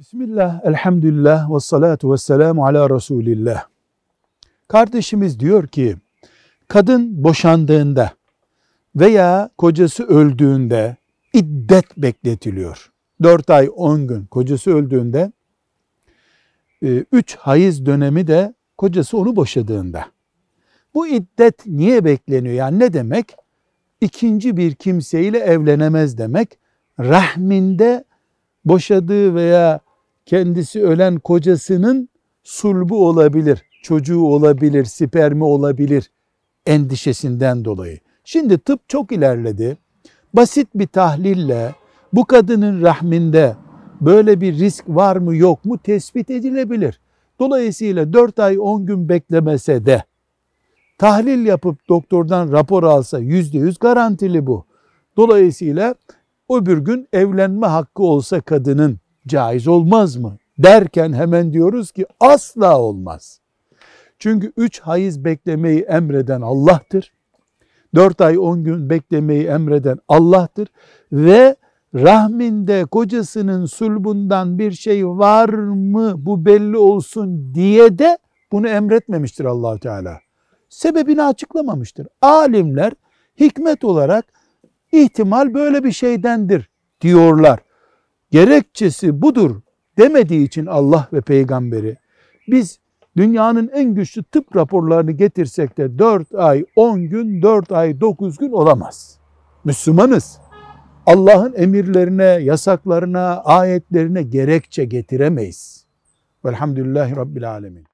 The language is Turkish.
Bismillah, elhamdülillah ve salatu ve selamu ala Resulillah. Kardeşimiz diyor ki, kadın boşandığında veya kocası öldüğünde iddet bekletiliyor. 4 ay 10 gün kocası öldüğünde 3 hayız dönemi de kocası onu boşadığında. Bu iddet niye bekleniyor? Yani ne demek? İkinci bir kimseyle evlenemez demek. Rahminde boşadığı veya kendisi ölen kocasının sulbu olabilir, çocuğu olabilir, spermi olabilir endişesinden dolayı. Şimdi tıp çok ilerledi. Basit bir tahlille bu kadının rahminde böyle bir risk var mı yok mu tespit edilebilir. Dolayısıyla 4 ay 10 gün beklemese de tahlil yapıp doktordan rapor alsa %100 garantili bu. Dolayısıyla öbür gün evlenme hakkı olsa kadının caiz olmaz mı? Derken hemen diyoruz ki asla olmaz. Çünkü üç hayız beklemeyi emreden Allah'tır. Dört ay on gün beklemeyi emreden Allah'tır. Ve rahminde kocasının sulbundan bir şey var mı bu belli olsun diye de bunu emretmemiştir allah Teala. Sebebini açıklamamıştır. Alimler hikmet olarak ihtimal böyle bir şeydendir diyorlar. Gerekçesi budur demediği için Allah ve peygamberi biz dünyanın en güçlü tıp raporlarını getirsek de 4 ay 10 gün 4 ay 9 gün olamaz. Müslümanız. Allah'ın emirlerine, yasaklarına, ayetlerine gerekçe getiremeyiz. Velhamdülillahi Rabbil Alemin.